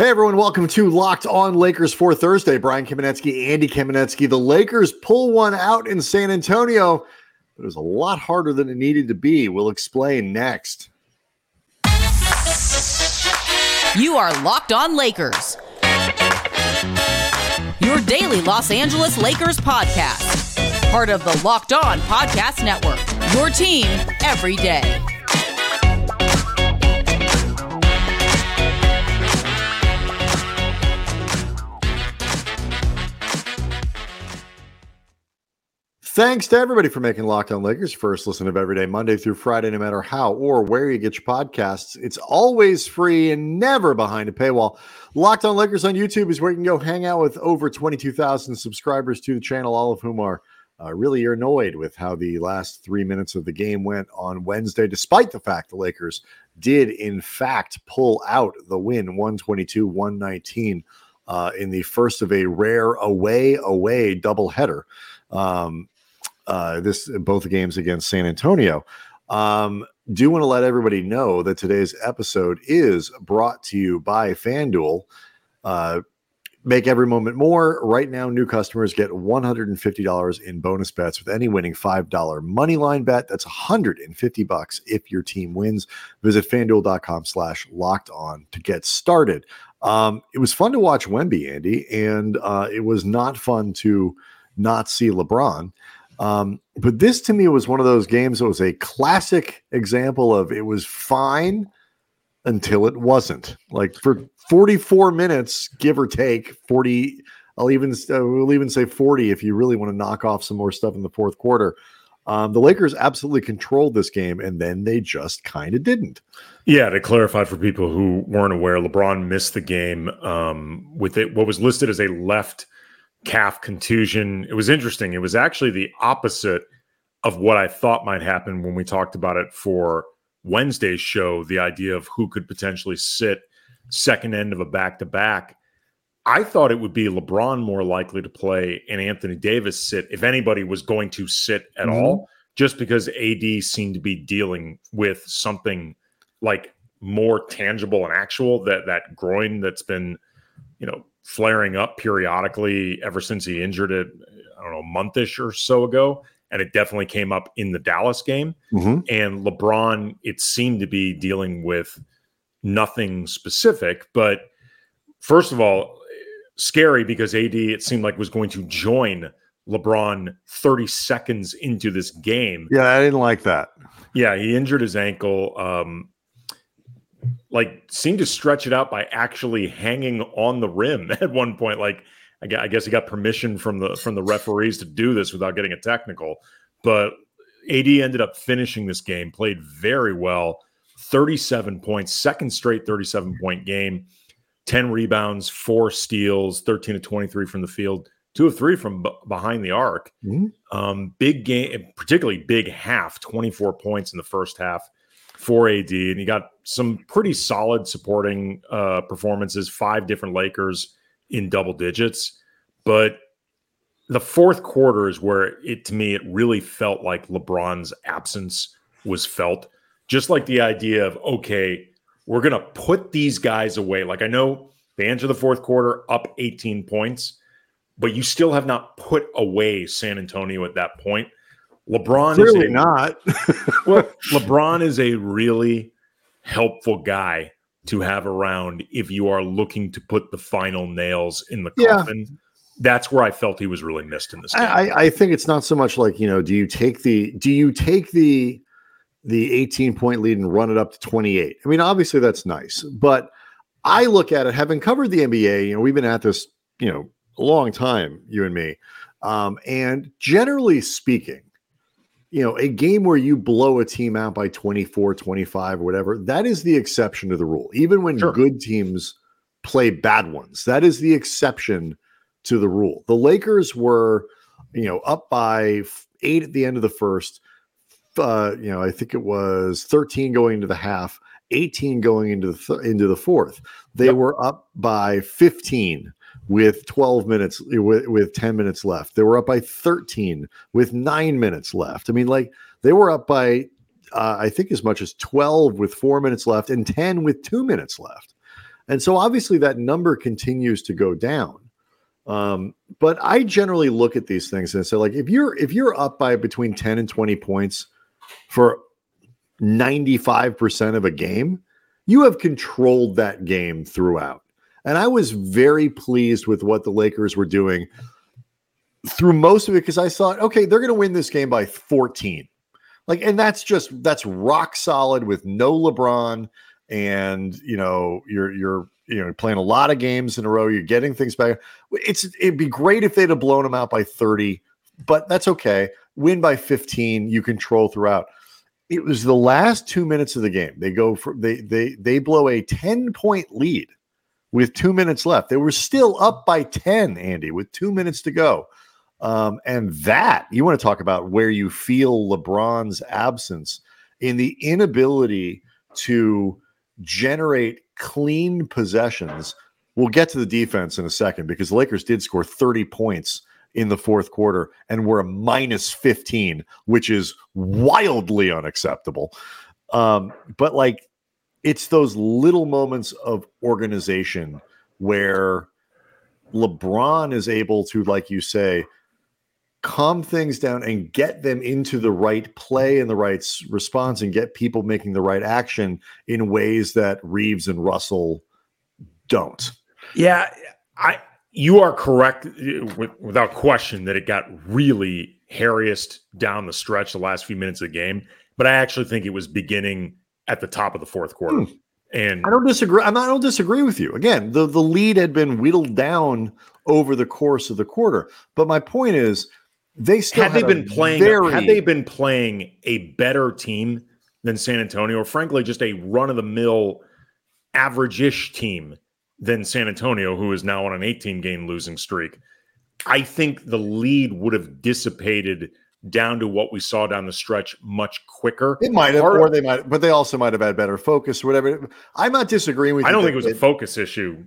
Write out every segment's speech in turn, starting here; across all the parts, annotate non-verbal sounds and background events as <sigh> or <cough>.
Hey everyone, welcome to Locked On Lakers for Thursday. Brian Kamenetzky, Andy Kamenetzky. The Lakers pull one out in San Antonio, but it was a lot harder than it needed to be. We'll explain next. You are Locked On Lakers. Your daily Los Angeles Lakers podcast. Part of the Locked On Podcast Network. Your team every day. Thanks to everybody for making Locked On Lakers first listen of every day, Monday through Friday, no matter how or where you get your podcasts. It's always free and never behind a paywall. Locked On Lakers on YouTube is where you can go hang out with over 22,000 subscribers to the channel, all of whom are uh, really annoyed with how the last three minutes of the game went on Wednesday, despite the fact the Lakers did, in fact, pull out the win 122 119 uh, in the first of a rare away away doubleheader. Um, uh, this both games against San Antonio. Um, do want to let everybody know that today's episode is brought to you by FanDuel. Uh, make every moment more. Right now, new customers get $150 in bonus bets with any winning $5 money line bet. That's 150 bucks if your team wins. Visit fanduel.com slash locked on to get started. Um, it was fun to watch Wemby, Andy, and uh, it was not fun to not see LeBron. Um, but this to me was one of those games that was a classic example of it was fine until it wasn't. Like for 44 minutes, give or take 40. I'll even uh, we'll even say 40 if you really want to knock off some more stuff in the fourth quarter. Um, the Lakers absolutely controlled this game, and then they just kind of didn't. Yeah, to clarify for people who weren't aware, LeBron missed the game um, with it. What was listed as a left calf contusion. It was interesting. It was actually the opposite of what I thought might happen when we talked about it for Wednesday's show the idea of who could potentially sit second end of a back to back. I thought it would be LeBron more likely to play and Anthony Davis sit if anybody was going to sit at mm-hmm. all, just because AD seemed to be dealing with something like more tangible and actual that that groin that's been, you know, flaring up periodically ever since he injured it, I don't know, a monthish or so ago. And it definitely came up in the Dallas game. Mm-hmm. And LeBron, it seemed to be dealing with nothing specific. But first of all, scary because AD, it seemed like was going to join LeBron 30 seconds into this game. Yeah, I didn't like that. Yeah, he injured his ankle. Um, like seemed to stretch it out by actually hanging on the rim <laughs> at one point. Like I guess he got permission from the from the referees to do this without getting a technical. But AD ended up finishing this game, played very well, 37 points, second straight 37 point game, 10 rebounds, four steals, 13 to 23 from the field, two of three from b- behind the arc. Mm-hmm. Um, big game, particularly big half, 24 points in the first half for AD, and he got some pretty solid supporting uh, performances. Five different Lakers in double digits, but the fourth quarter is where it to me it really felt like LeBron's absence was felt. Just like the idea of okay, we're gonna put these guys away. Like I know they enter the fourth quarter up 18 points, but you still have not put away San Antonio at that point. LeBron Clearly is a, not. <laughs> well, LeBron is a really helpful guy to have around if you are looking to put the final nails in the coffin. Yeah. That's where I felt he was really missed in this game. I, I think it's not so much like you know, do you take the do you take the the 18 point lead and run it up to 28? I mean, obviously that's nice, but I look at it having covered the NBA. You know, we've been at this you know a long time, you and me, um, and generally speaking you know, a game where you blow a team out by 24, 25, or whatever, that is the exception to the rule. Even when sure. good teams play bad ones, that is the exception to the rule. The Lakers were, you know, up by eight at the end of the first. Uh, you know, I think it was 13 going into the half, 18 going into the th- into the fourth. They yep. were up by 15 with 12 minutes with, with 10 minutes left. They were up by 13 with 9 minutes left. I mean like they were up by uh, I think as much as 12 with 4 minutes left and 10 with 2 minutes left. And so obviously that number continues to go down. Um, but I generally look at these things and say, like, if you're if you're up by between 10 and 20 points for 95% of a game, you have controlled that game throughout. And I was very pleased with what the Lakers were doing through most of it because I thought, okay, they're going to win this game by 14. Like, and that's just that's rock solid with no LeBron, and you know, you're you're you know playing a lot of games in a row. You're getting things back. It's it'd be great if they'd have blown them out by 30, but that's okay. Win by 15, you control throughout. It was the last two minutes of the game. They go for they they they blow a 10 point lead with two minutes left. They were still up by 10, Andy, with two minutes to go. Um, and that you want to talk about where you feel LeBron's absence in the inability to generate clean possessions. We'll get to the defense in a second because the Lakers did score 30 points in the fourth quarter and were a minus 15, which is wildly unacceptable. Um, but like it's those little moments of organization where LeBron is able to, like you say, calm things down and get them into the right play and the right response and get people making the right action in ways that Reaves and Russell don't. Yeah, I you are correct uh, without question that it got really hairiest down the stretch the last few minutes of the game, but I actually think it was beginning at the top of the fourth quarter. Hmm. And I don't disagree. I'm not, I don't disagree with you. Again, the, the lead had been whittled down over the course of the quarter. But my point is they still had, had they been playing very... had they been playing a better team than San Antonio, or frankly, just a run of the mill average-ish team than San Antonio, who is now on an 18 game losing streak. I think the lead would have dissipated down to what we saw down the stretch much quicker. It might have, or they might, but they also might have had better focus or whatever. I'm not disagreeing with I you. I don't think it was it, a focus issue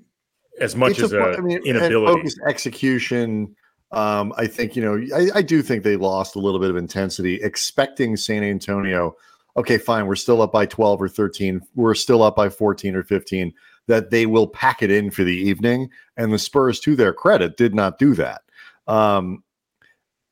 as much as a, a I mean, inability. Focus, execution, um, I think, you know, I, I, do think they lost a little bit of intensity, expecting San Antonio. Okay, fine. We're still up by 12 or 13. We're still up by 14 or 15. That they will pack it in for the evening. And the Spurs, to their credit, did not do that. Um,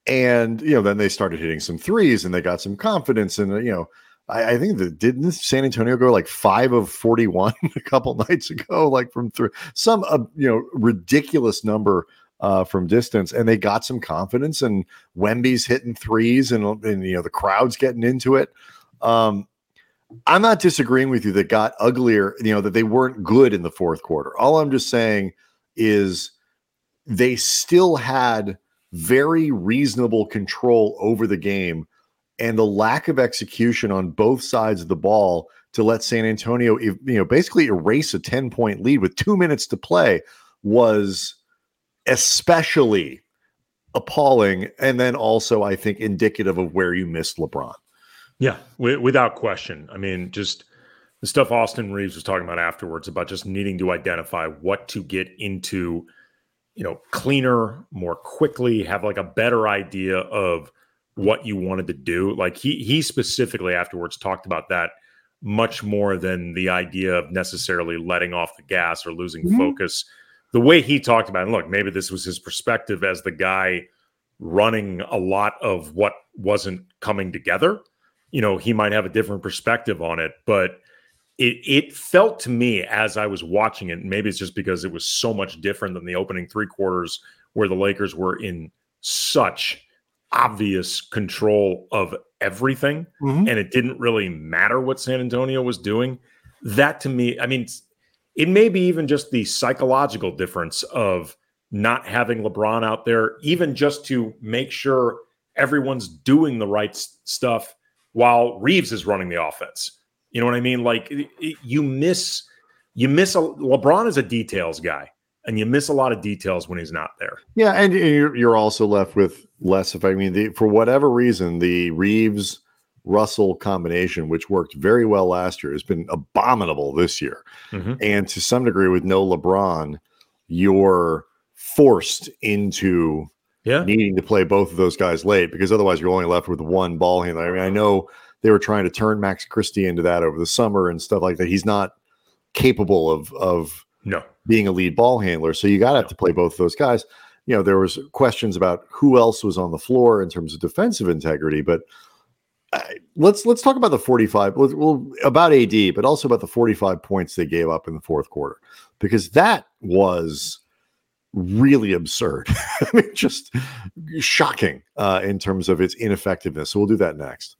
and, you know, then they started hitting some threes and they got some confidence. And, you know, I, I think that didn't San Antonio go like five of 41 <laughs> a couple nights ago, like from through some, uh, you know, ridiculous number uh, from distance, and they got some confidence. And Wemby's hitting threes, and, and you know the crowd's getting into it. Um, I'm not disagreeing with you that got uglier. You know that they weren't good in the fourth quarter. All I'm just saying is they still had very reasonable control over the game, and the lack of execution on both sides of the ball to let San Antonio, you know, basically erase a 10 point lead with two minutes to play was especially appalling. And then also, I think, indicative of where you missed LeBron. Yeah, w- without question. I mean, just the stuff Austin Reaves was talking about afterwards about just needing to identify what to get into, you know, cleaner, more quickly, have like a better idea of what you wanted to do. Like he he specifically afterwards talked about that much more than the idea of necessarily letting off the gas or losing mm-hmm. focus the way he talked about it, look, maybe this was his perspective as the guy running a lot of what wasn't coming together. You know, he might have a different perspective on it, but it it felt to me as I was watching it, maybe it's just because it was so much different than the opening three quarters where the Lakers were in such obvious control of everything mm-hmm. and it didn't really matter what San Antonio was doing. That to me, I mean, it may be even just the psychological difference of not having LeBron out there, even just to make sure everyone's doing the right stuff while Reaves is running the offense. You know what I mean? Like it, it, you miss, you miss a LeBron is a details guy, and you miss a lot of details when he's not there. Yeah, and you're, you're also left with less. If I mean, the, for whatever reason, the Reaves Russell combination, which worked very well last year, has been abominable this year. Mm-hmm. And to some degree, with no LeBron, you're forced into yeah. needing to play both of those guys late because otherwise you're only left with one ball handler. I mean, I know they were trying to turn Max Christie into that over the summer and stuff like that. He's not capable of of No. being a lead ball handler. So you got to have to play both those guys. You know, there was questions about who else was on the floor in terms of defensive integrity, but uh, let's let's talk about the 45 well about AD, but also about the 45 points they gave up in the fourth quarter because that was really absurd. <laughs> I mean, just shocking uh, in terms of its ineffectiveness. So we'll do that next.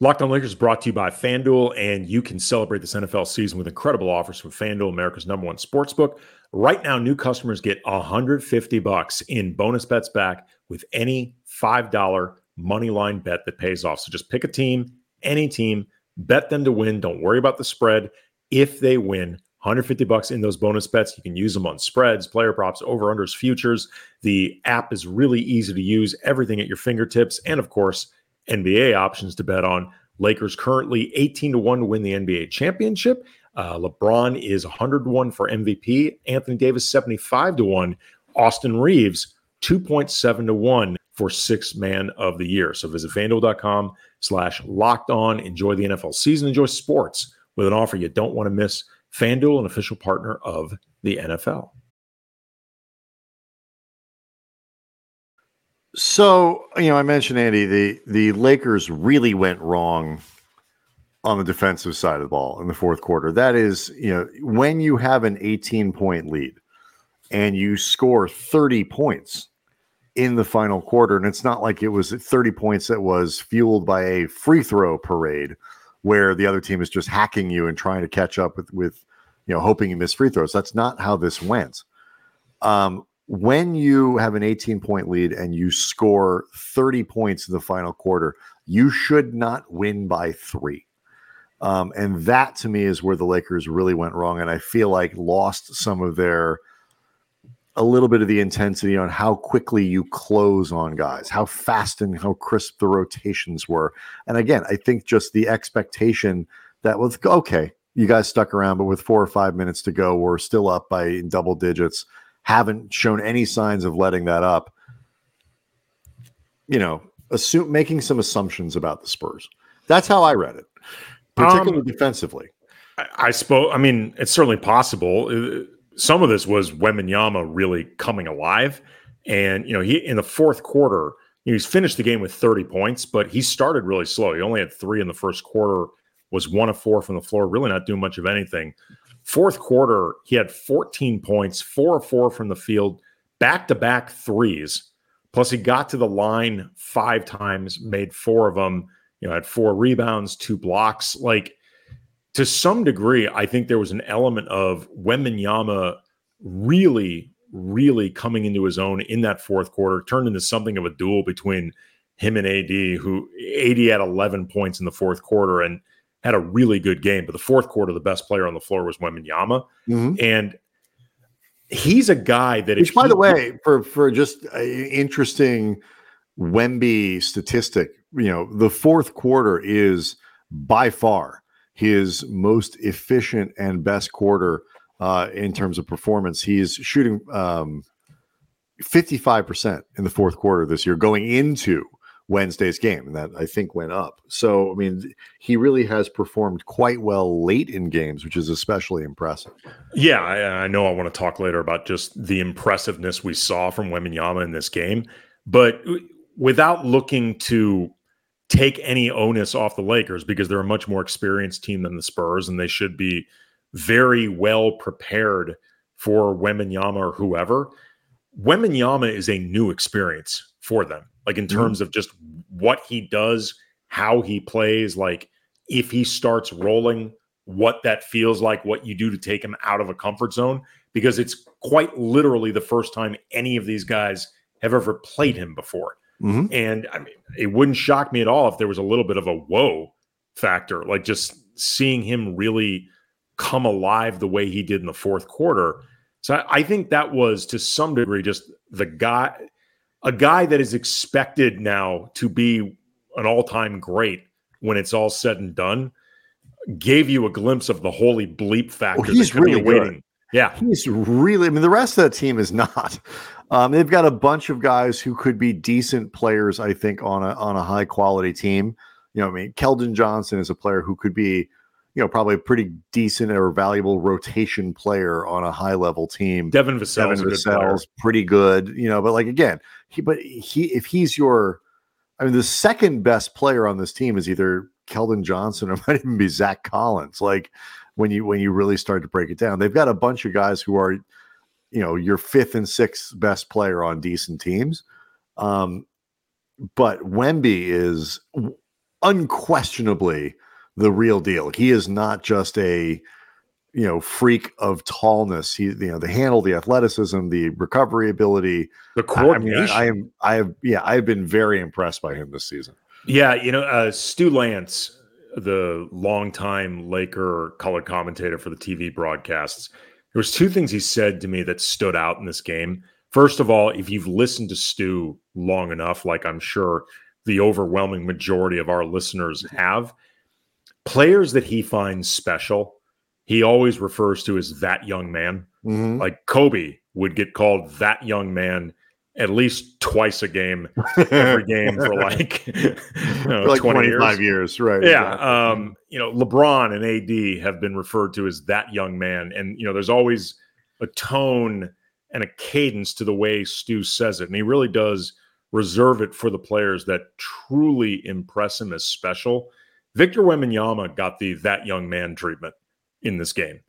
Locked on Lakers brought to you by FanDuel, and you can celebrate this NFL season with incredible offers from FanDuel, America's number one sports book. Right now, new customers get 150 bucks in bonus bets back with any $5 money line bet that pays off. So just pick a team, any team, bet them to win. Don't worry about the spread. If they win, 150 bucks in those bonus bets. You can use them on spreads, player props, over unders, futures. The app is really easy to use, everything at your fingertips, and of course, NBA options to bet on. Lakers currently 18 to 1 to win the NBA championship. Uh, LeBron is 101 for MVP. Anthony Davis 75 to 1. Austin Reaves 2.7 to 1 for sixth man of the year. So visit fanduel.com slash locked on. Enjoy the NFL season. Enjoy sports with an offer you don't want to miss. FanDuel, an official partner of the NFL. So, you know, I mentioned Andy, the the Lakers really went wrong on the defensive side of the ball in the fourth quarter. That is, you know, when you have an 18 point lead and you score 30 points in the final quarter, and it's not like it was 30 points that was fueled by a free throw parade where the other team is just hacking you and trying to catch up with with you know hoping you miss free throws. That's not how this went. Um, when you have an 18 point lead and you score 30 points in the final quarter, you should not win by three. Um, and that to me is where the Lakers really went wrong. And I feel like lost some of their, a little bit of the intensity on how quickly you close on guys, how fast and how crisp the rotations were. And again, I think just the expectation that was okay, you guys stuck around, but with four or five minutes to go, we're still up by double digits haven't shown any signs of letting that up. You know, assume making some assumptions about the Spurs. That's how I read it, particularly Um, defensively. I, I suppose. I mean, it's certainly possible. Uh, Some of this was Wembanyama really coming alive, and you know, he in the fourth quarter, he's finished the game with 30 points, but he started really slow. He only had three in the first quarter. Was one of four from the floor, really not doing much of anything. Fourth quarter, he had 14 points, four of four from the field, back to back threes. Plus, he got to the line five times, made four of them. You know, had four rebounds, two blocks. Like to some degree, I think there was an element of Wembanyama really, really coming into his own in that fourth quarter, turned into something of a duel between him and AD, who AD had 11 points in the fourth quarter and had a really good game. But the fourth quarter, the best player on the floor was Wembanyama. And he's a guy that, Which, by he- the way, for for just interesting Wemby statistic, you know, the fourth quarter is by far his most efficient and best quarter uh, in terms of performance. He's shooting um, 55% in the fourth quarter this year going into Wednesday's game, and that I think went up. So, I mean, he really has performed quite well late in games, which is especially impressive. Yeah, I, I know I want to talk later about just the impressiveness we saw from Wembanyama in this game, but without looking to take any onus off the Lakers because they're a much more experienced team than the Spurs, and they should be very well prepared for Wembanyama or whoever. Wembenyama is a new experience for them, like in terms of just what he does, how he plays, like if he starts rolling, what that feels like, what you do to take him out of a comfort zone, because it's quite literally the first time any of these guys have ever played him before. Mhm. And I mean, it wouldn't shock me at all if there was a little bit of a whoa factor, like just seeing him really come alive the way he did in the fourth quarter. So I, I think that was to some degree just the guy, a guy that is expected now to be an all time great when it's all said and done, gave you a glimpse of the holy bleep factor. Well, he's that could be really good. Yeah. He's really, I mean, the rest of that team is not. Um, they've got a bunch of guys who could be decent players, I think, on a on a high quality team. You know, I mean, Keldon Johnson is a player who could be, you know, probably a pretty decent or valuable rotation player on a high level team. Devin Vassell, Devin Vassell's pretty good, you know, but like again, he but he if he's your I mean the second best player on this team is either Keldon Johnson or <laughs> might even be Zach Collins. Like when you when you really start to break it down, they've got a bunch of guys who are, you know, your fifth and sixth best player on decent teams. Um, but Wemby is unquestionably the real deal. He is not just a you know freak of tallness. He you know the handle, the athleticism, the recovery ability, the coordination. I, mean, I, I am I have yeah I have been very impressed by him this season. Yeah, you know uh, Stu Lantz, the longtime Laker color commentator for the TV broadcasts. There was two things he said to me that stood out in this game. First of all, if you've listened to Stu long enough, like I'm sure the overwhelming majority of our listeners have, players that he finds special, he always refers to as that young man. Mm-hmm. Like Kobe would get called that young man at least twice a game, every <laughs> game for like, <laughs> you know, for like 20 25 years. years right? Yeah. Exactly. Um, you know, LeBron and AD have been referred to as that young man. And, you know, there's always a tone and a cadence to the way Stu says it. And he really does reserve it for the players that truly impress him as special. Victor Wembanyama got the that young man treatment in this game.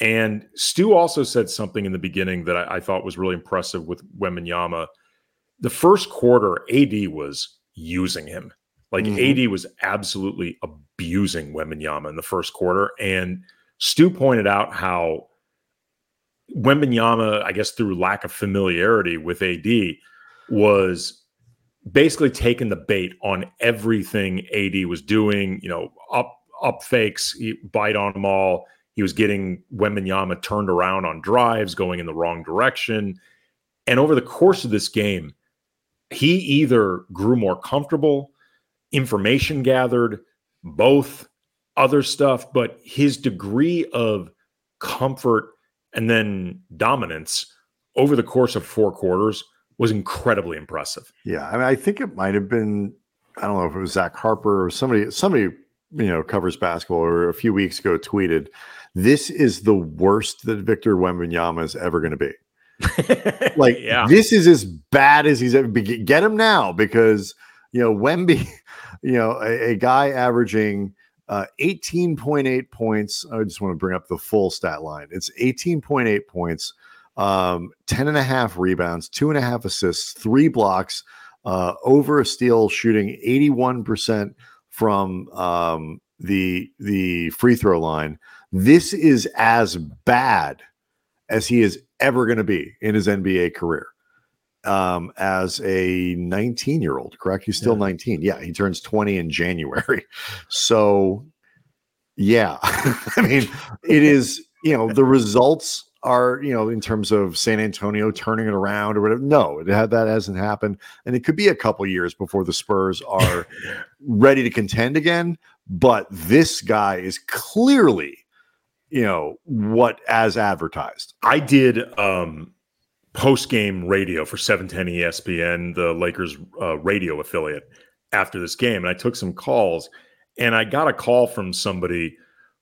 And Stu also said something in the beginning that I, I thought was really impressive with Wembanyama. The first quarter, AD was using him. Like mm-hmm. AD was absolutely abusing Wembanyama in the first quarter. And Stu pointed out how Wembanyama, I guess through lack of familiarity with AD, was basically taking the bait on everything AD was doing. You know, up up fakes, bite on them all. He was getting Wembanyama turned around on drives, going in the wrong direction. And over the course of this game, he either grew more comfortable, information gathered, both other stuff, but his degree of comfort and then dominance over the course of four quarters was incredibly impressive. Yeah, I mean, I think it might have been I don't know if it was Zach Harper or somebody somebody you know covers basketball or a few weeks ago tweeted this is the worst that Victor Wembanyama is ever going to be. <laughs> like yeah. this is as bad as he's ever be. Get him now because you know Wemby, <laughs> you know a, a guy averaging uh, 18.8 points. I just want to bring up the full stat line. It's 18.8 points, um, 10 and a half rebounds, two and a half assists, three blocks, uh, over a steal, shooting 81% from um, the the free throw line. This is as bad as he is ever going to be in his NBA career um, as a 19 year old, correct? He's still yeah. 19. Yeah, he turns 20 in January. <laughs> So, yeah, <laughs> I mean, it is, you know, the results are, you know, in terms of San Antonio turning it around or whatever. No, it had that hasn't happened. And it could be a couple years before the Spurs are <laughs> ready to contend again. But this guy is clearly, you know, what as advertised. I did um post game radio for 710 ESPN, the Lakers uh, radio affiliate, after this game. And I took some calls and I got a call from somebody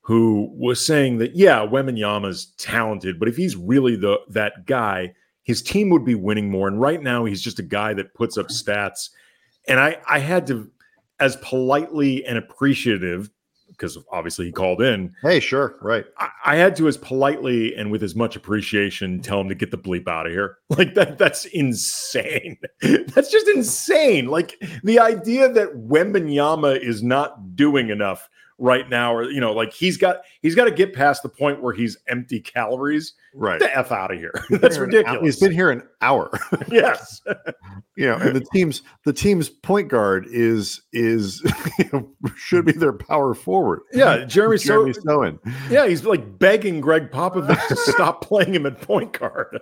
who was saying that, yeah, Wembanyama's talented, but if he's really the that guy, his team would be winning more. And right now, he's just a guy that puts up stats. And I, I had to, as politely and appreciative because obviously he called in. Hey, sure, right. I, I, had to as politely and with as much appreciation tell him to get the bleep out of here. <laughs> Like that, that's insane. <laughs> that's just insane. Like the idea that Wembanyama is not doing enough right now, or you know, like he's got he's got to get past the point where he's empty calories. Right, the f out of here. That's ridiculous. He's been here an hour. <laughs> yes, you know, and the team's the team's point guard is is <laughs> you know, should be their power forward. Yeah, Jeremy, <laughs> Jeremy so- Sochan. Yeah, he's like begging Gregg Popovich to stop playing him at point guard.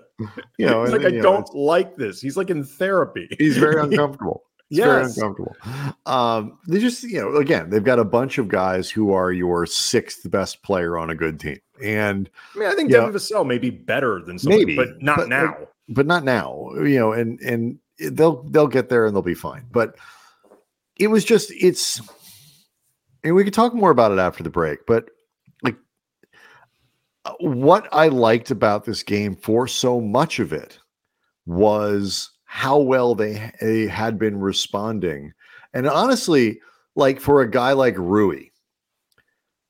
You know, he's and, like, I don't like this. He's like in therapy. He's very uncomfortable. It's yes. very uncomfortable. Um, they just, you know, again, they've got a bunch of guys who are your sixth best player on a good team. And I mean, I think Devin know, Vassell may be better than somebody, maybe, but not but, now. But, but not now, you know, and and they'll they'll get there and they'll be fine. But it was just it's and we could talk more about it after the break, but like what I liked about this game for so much of it was how well they, they had been responding. And honestly, like for a guy like Rui,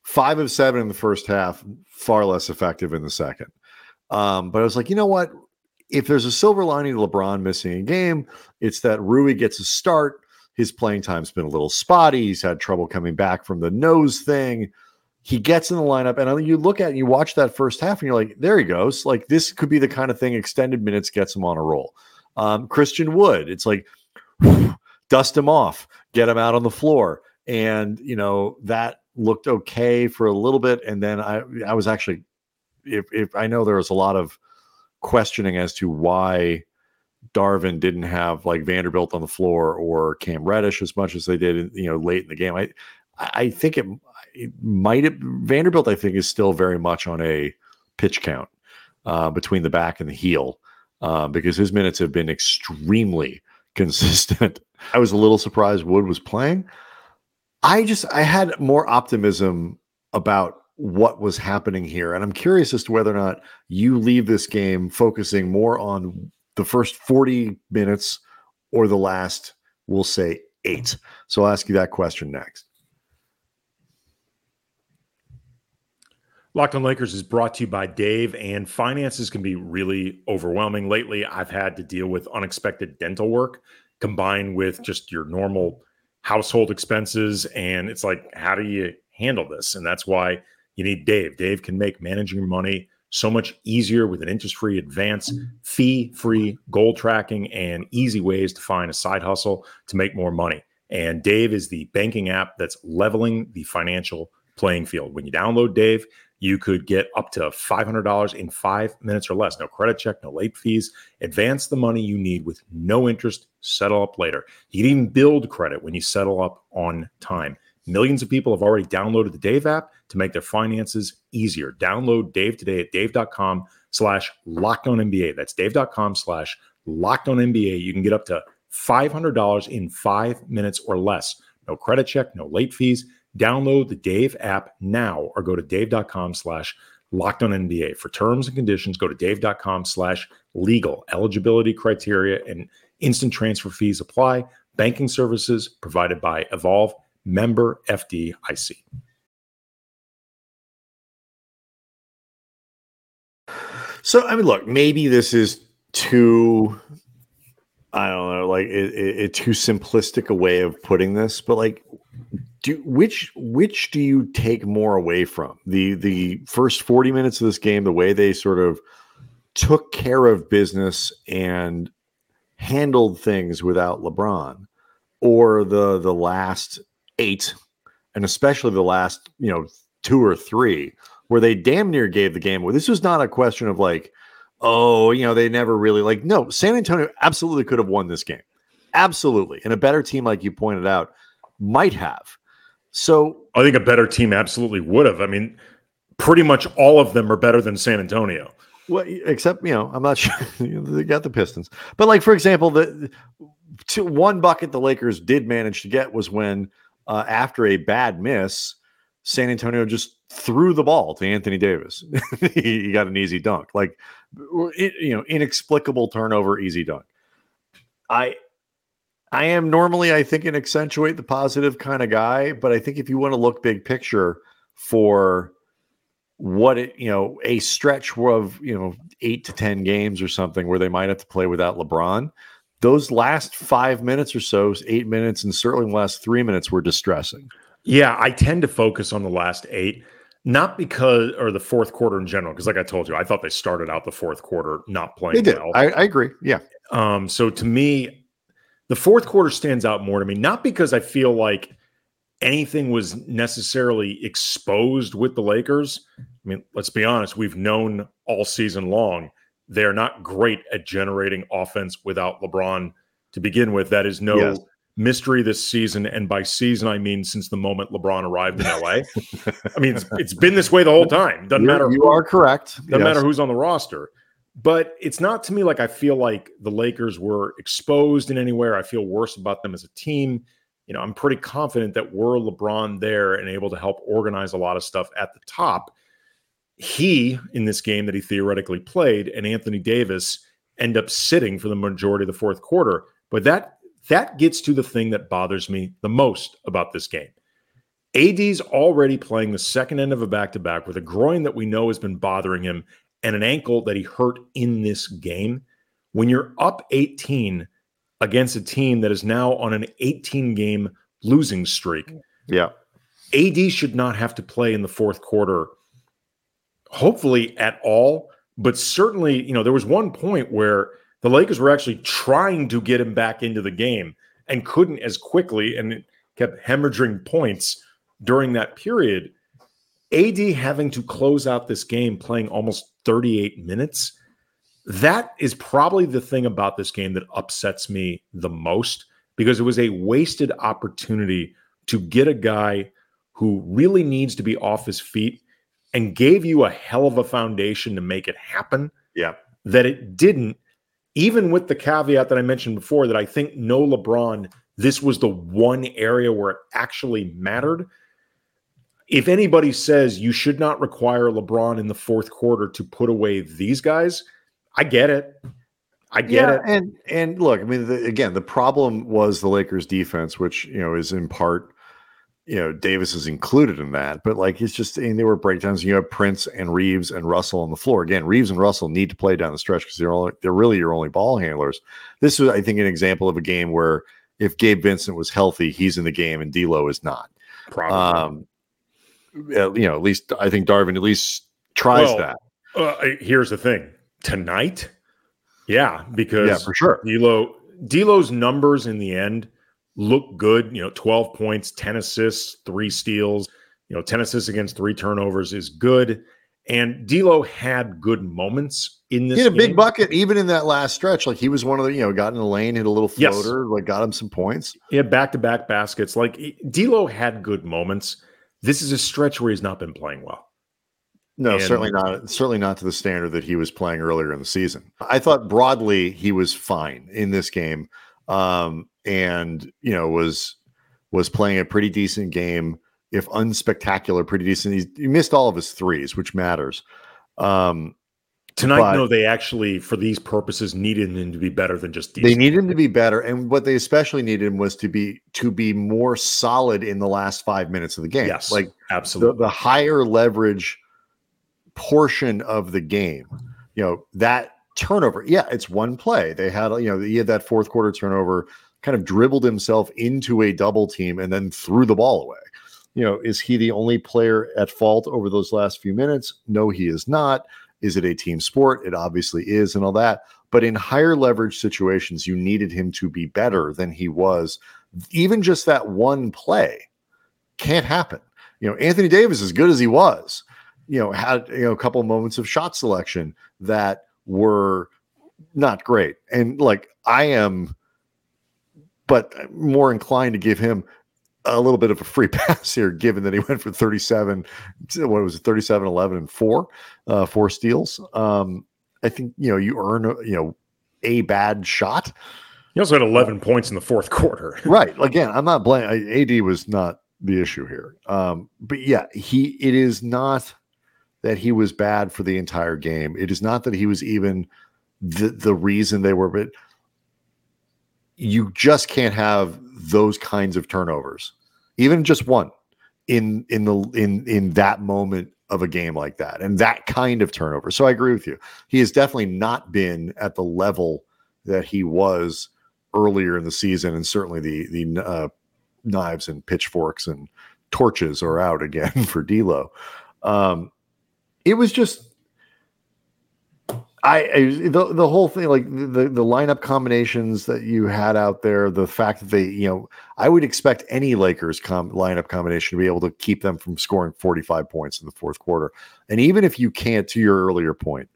five of seven in the first half, far less effective in the second. Um, but I was like, you know what? If there's a silver lining to LeBron missing a game, it's that Rui gets a start. His playing time's been a little spotty. He's had trouble coming back from the nose thing. He gets in the lineup, and you look at it, you watch that first half, and you're like, there he goes. Like this could be the kind of thing extended minutes gets him on a roll. Um, Christian Wood, it's like dust him off, get him out on the floor, and you know that looked okay for a little bit, and then I I was actually if if I know there was a lot of questioning as to why Darvin didn't have like Vanderbilt on the floor or Cam Reddish as much as they did, you know, late in the game. I I think it, it might have Vanderbilt. I think is still very much on a pitch count uh, between the back and the heel uh, because his minutes have been extremely <laughs> consistent. I was a little surprised Wood was playing. I just I had more optimism about what was happening here. And I'm curious as to whether or not you leave this game focusing more on the first 40 minutes or the last, we'll say, eight. So I'll ask you that question next. Locked on Lakers is brought to you by Dave, and finances can be really overwhelming. Lately, I've had to deal with unexpected dental work combined with just your normal household expenses. And it's like, how do you handle this? And that's why you need Dave. Dave can make managing your money so much easier with an interest free advance, fee free goal tracking, and easy ways to find a side hustle to make more money. And Dave is the banking app that's leveling the financial playing field. When you download Dave, you could get up to $500 in five minutes or less. No credit check, no late fees. Advance the money you need with no interest. Settle up later. You can even build credit when you settle up on time. Millions of people have already downloaded the Dave app to make their finances easier. Download Dave today at dave.com slash locked NBA. That's dave.com slash locked NBA. You can get up to $500 in five minutes or less. No credit check, no late fees. Download the Dave app now or go to dave.com slash locked on NBA. For terms and conditions, go to dave.com slash legal. Eligibility criteria and instant transfer fees apply. Banking services provided by Evolve member FDIC. So, I mean, look, maybe this is too, I don't know, like it, it, it too simplistic a way of putting this, but like, do which which do you take more away from the the first 40 minutes of this game the way they sort of took care of business and handled things without LeBron or the the last eight, and especially the last, you know, two or three, where they damn near gave the game away. This was not a question of like, oh, you know, they never really like, no, San Antonio absolutely could have won this game. Absolutely. And a better team, like you pointed out, might have. So I think a better team absolutely would have. I mean, pretty much all of them are better than San Antonio. Well, except you know, I'm not <laughs> sure they got the Pistons, but like for example, the to one bucket the Lakers did manage to get was when uh, after a bad miss, San Antonio just threw the ball to Anthony Davis. <laughs> he got an easy dunk, like you know, inexplicable turnover, easy dunk. I I am normally, I think, an accentuate the positive kind of guy, but I think if you want to look big picture for what it, you know, a stretch of you know eight to ten games or something where they might have to play without LeBron those last five minutes or so, eight minutes, and certainly the last three minutes were distressing. Yeah, I tend to focus on the last eight, not because or the fourth quarter in general, because like I told you, I thought they started out the fourth quarter not playing. They did. Well. I, I agree. Yeah. Um. So to me, the fourth quarter stands out more to me, not because I feel like anything was necessarily exposed with the Lakers. I mean, let's be honest, we've known all season long they're not great at generating offense without LeBron to begin with. That is no yes. mystery this season. And by season, I mean since the moment LeBron arrived in LA. <laughs> I mean, it's, it's been this way the whole time. Doesn't You're, matter. You who, are correct. Doesn't yes. matter who's on the roster. But it's not to me like I feel like the Lakers were exposed in anywhere. I feel worse about them as a team. You know, I'm pretty confident that were LeBron there and able to help organize a lot of stuff at the top, he in this game that he theoretically played and Anthony Davis end up sitting for the majority of the fourth quarter. But that that gets to the thing that bothers me the most about this game. AD's already playing the second end of a back to back with a groin that we know has been bothering him and an ankle that he hurt in this game. When you're up 18 against a team that is now on an 18 game losing streak, yeah, AD should not have to play in the fourth quarter, hopefully at all. But certainly, you know, there was one point where the Lakers were actually trying to get him back into the game and couldn't as quickly and kept hemorrhaging points during that period. AD having to close out this game playing almost 38 minutes. That is probably the thing about this game that upsets me the most because it was a wasted opportunity to get a guy who really needs to be off his feet and gave you a hell of a foundation to make it happen. Yeah. That it didn't, even with the caveat that I mentioned before that I think no LeBron, this was the one area where it actually mattered if anybody says you should not require LeBron in the fourth quarter to put away these guys, I get it. I get yeah, it. And and look, I mean, the, again, the problem was the Lakers' defense, which you know is in part, you know, Davis is included in that. But like, it's just, and there were breakdowns. You have Prince and Reaves and Russell on the floor. Again, Reaves and Russell need to play down the stretch because they're only, they're really your only ball handlers. This was, I think, an example of a game where if Gabe Vincent was healthy, he's in the game, and D'Lo is not. Probably. Um, you know, at least I think Darvin at least tries well, that. Uh, here's the thing: tonight, yeah, because yeah, for sure, D'Lo D'Lo's numbers in the end look good. You know, twelve points, ten assists, three steals. You know, ten assists against three turnovers is good. And D'Lo had good moments in this. He had a game. big bucket even in that last stretch. Like he was one of the, you know, got in the lane, hit a little floater, yes. like got him some points. He had back to back baskets. Like D'Lo had good moments. This is a stretch where he's not been playing well. No, and, certainly not. Certainly not to the standard that he was playing earlier in the season. I thought broadly he was fine in this game, um, and you know was was playing a pretty decent game, if unspectacular, pretty decent. He's, he missed all of his threes, which matters. Um, Tonight, but no, they actually, for these purposes, needed him to be better than just decent. They needed him to be better, and what they especially needed him was to be to be more solid in the last five minutes of the game. Yes, like absolutely, the, the higher leverage portion of the game. You know that turnover. Yeah, it's one play. They had you know he had that fourth quarter turnover, kind of dribbled himself into a double team and then threw the ball away. You know, is he the only player at fault over those last few minutes? No, he is not is it a team sport? It obviously is, and all that. But in higher leverage situations, you needed him to be better than he was. Even just that one play can't happen. You know, Anthony Davis, as good as he was, you know, had you know a couple moments of shot selection that were not great. And like I am, but more inclined to give him a little bit of a free <laughs> pass here, given that he went for 37, what was it, 37, 11, and four, uh, four steals. Um, I think, you know, you earn, a, you know, a bad shot. He also had 11 uh, points in the fourth <laughs> quarter. right. Again, I'm not blaming, AD was not the issue here. Um, but yeah, he, it is not that he was bad for the entire game. It is not that he was even the, the reason they were, but you just can't have those kinds of turnovers, even just one in in the in in that moment of a game like that and that kind of turnover. So I agree with you. He has definitely not been at the level that he was earlier in the season, and certainly the the uh, knives and pitchforks and torches are out again <laughs> for D'Lo. Um, it was just I, I, the the whole thing, like the the lineup combinations that you had out there, the fact that they, you know, I would expect any Lakers com- lineup combination to be able to keep them from scoring 45 points in the fourth quarter. And even if you can't, to your earlier point,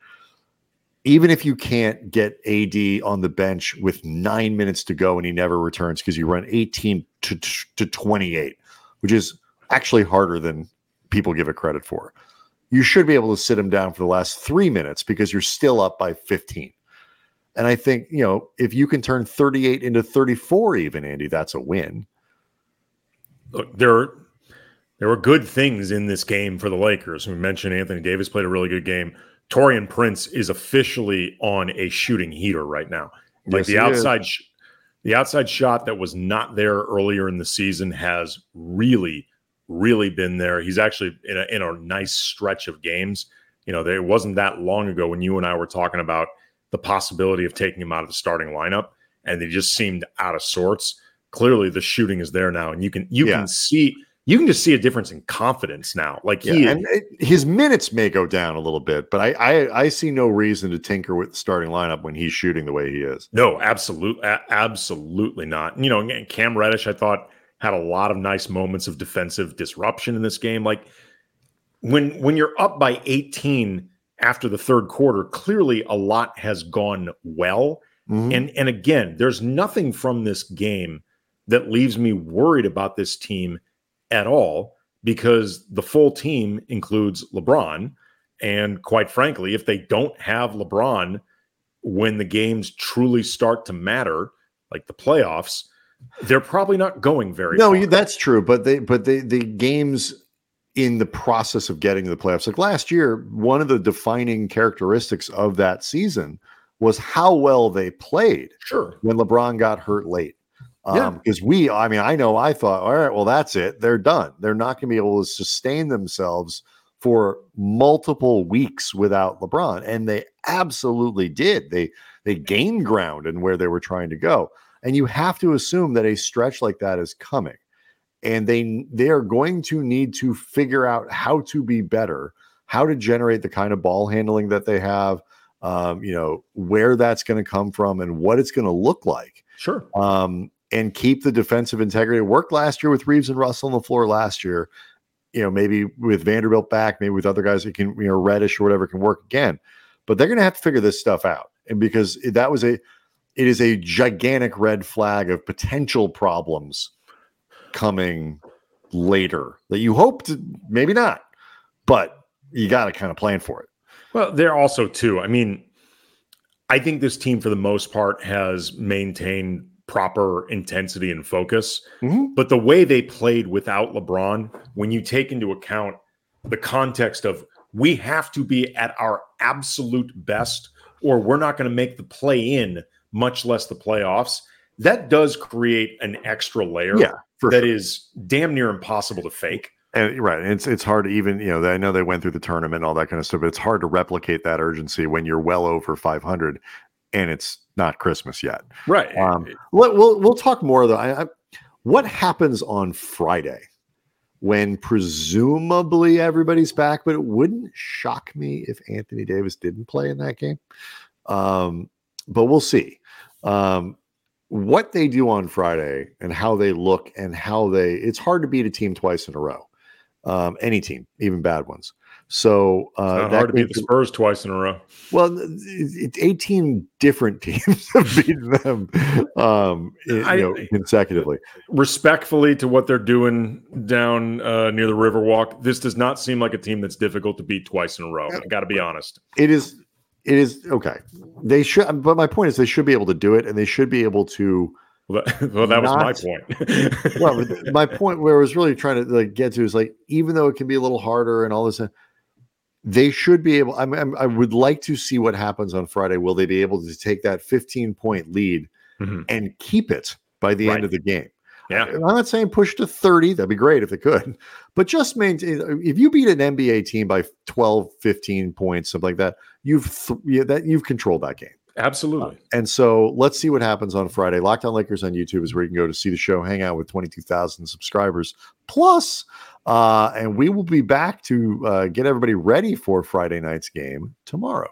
even if you can't get AD on the bench with nine minutes to go and he never returns because you run 18 to, to 28, which is actually harder than people give it credit for you should be able to sit him down for the last three minutes because you're still up by 15. And I think, you know, if you can turn 38 into 34, even Andy, that's a win. Look, there are, there were good things in this game for the Lakers. We mentioned Anthony Davis played a really good game. Taurean Prince is officially on a shooting heater right now. Like Yes, the outside, sh- the outside shot that was not there earlier in the season has really, really been there. He's actually in a in a nice stretch of games. You know, there it wasn't that long ago when you and I were talking about the possibility of taking him out of the starting lineup, and they just seemed out of sorts. Clearly, the shooting is there now, and you can you Yeah. can see you can just see a difference in confidence now. Like he, Yeah, and it, his minutes may go down a little bit, but I, I I see no reason to tinker with the starting lineup when he's shooting the way he is. No, absolutely, absolutely not. You know, again, Cam Reddish, I thought had a lot of nice moments of defensive disruption in this game. Like when when you're up by 18 after the third quarter, clearly a lot has gone well. Mhm. And and again, there's nothing from this game that leaves me worried about this team at all because the full team includes LeBron. And quite frankly, if they don't have LeBron when the games truly start to matter, like the playoffs, they're probably not going very no, far. that's true, but they but they the games in the process of getting to the playoffs, like last year, one of the defining characteristics of that season was how well they played sure. when LeBron got hurt late. Yeah. Um, because we, I mean, I know I thought, all right, well, that's it. They're done. They're not going to be able to sustain themselves for multiple weeks without LeBron. And they absolutely did. They they gained ground in where they were trying to go. And you have to assume that a stretch like that is coming. And they they are going to need to figure out how to be better, how to generate the kind of ball handling that they have, um, you know, where that's going to come from and what it's going to look like Sure. um, and keep the defensive integrity. It worked last year with Reaves and Russell on the floor last year. You know, maybe with Vanderbilt back, maybe with other guys that can, you know, Reddish or whatever can work again. But they're going to have to figure this stuff out. And because that was a, it is a gigantic red flag of potential problems coming later that you hope to, maybe not, but you got to kind of plan for it. Well, they're also too. I mean, I think this team, for the most part, has maintained proper intensity and focus. Mhm. But the way they played without LeBron, when you take into account the context of we have to be at our absolute best, or we're not going to make the play in, much less the playoffs, that does create an extra layer Yeah, for that sure. is damn near impossible to fake. And right, and it's it's hard to even you know I know they went through the tournament and all that kind of stuff, but it's hard to replicate that urgency when you're well over 500 and it's not Christmas yet. Right. Um, Let, we'll we'll talk more though. I, I, what happens on Friday when presumably everybody's back? But it wouldn't shock me if Anthony Davis didn't play in that game. Um, but we'll see. Um, what they do on Friday and how they look and how they it's hard to beat a team twice in a row. Um, any team, even bad ones. So uh, hard to beat the Spurs twice in a row. well, it's 18 different <laughs> teams have beaten them um, in- you know, consecutively. respectfully to what they're doing down uh, near the Riverwalk, this does not seem like a team that's difficult to beat twice in a row. I got to be honest. It is, it is okay. They should, but my point is, they should be able to do it, and they should be able to. Well, that, <laughs> well, that was my point. <laughs> Well, my point where I was really trying to like get to is like, even though it can be a little harder and all this, uh, they should be able. I'm, I'm, I would like to see what happens on Friday. Will they be able to take that 15 point lead Mhm. and keep it by the Right. end of the game? Yeah. I'm not saying push to 30. That'd be great if they could. But just maintain if you beat an NBA team by 12, 15 points, something like that, you've th- that you've controlled that game. Absolutely. And so let's see what happens on Friday. Lockdown Lakers on YouTube is where you can go to see the show, hang out with 22,000 subscribers plus. Uh, and we will be back to uh, get everybody ready for Friday night's game tomorrow.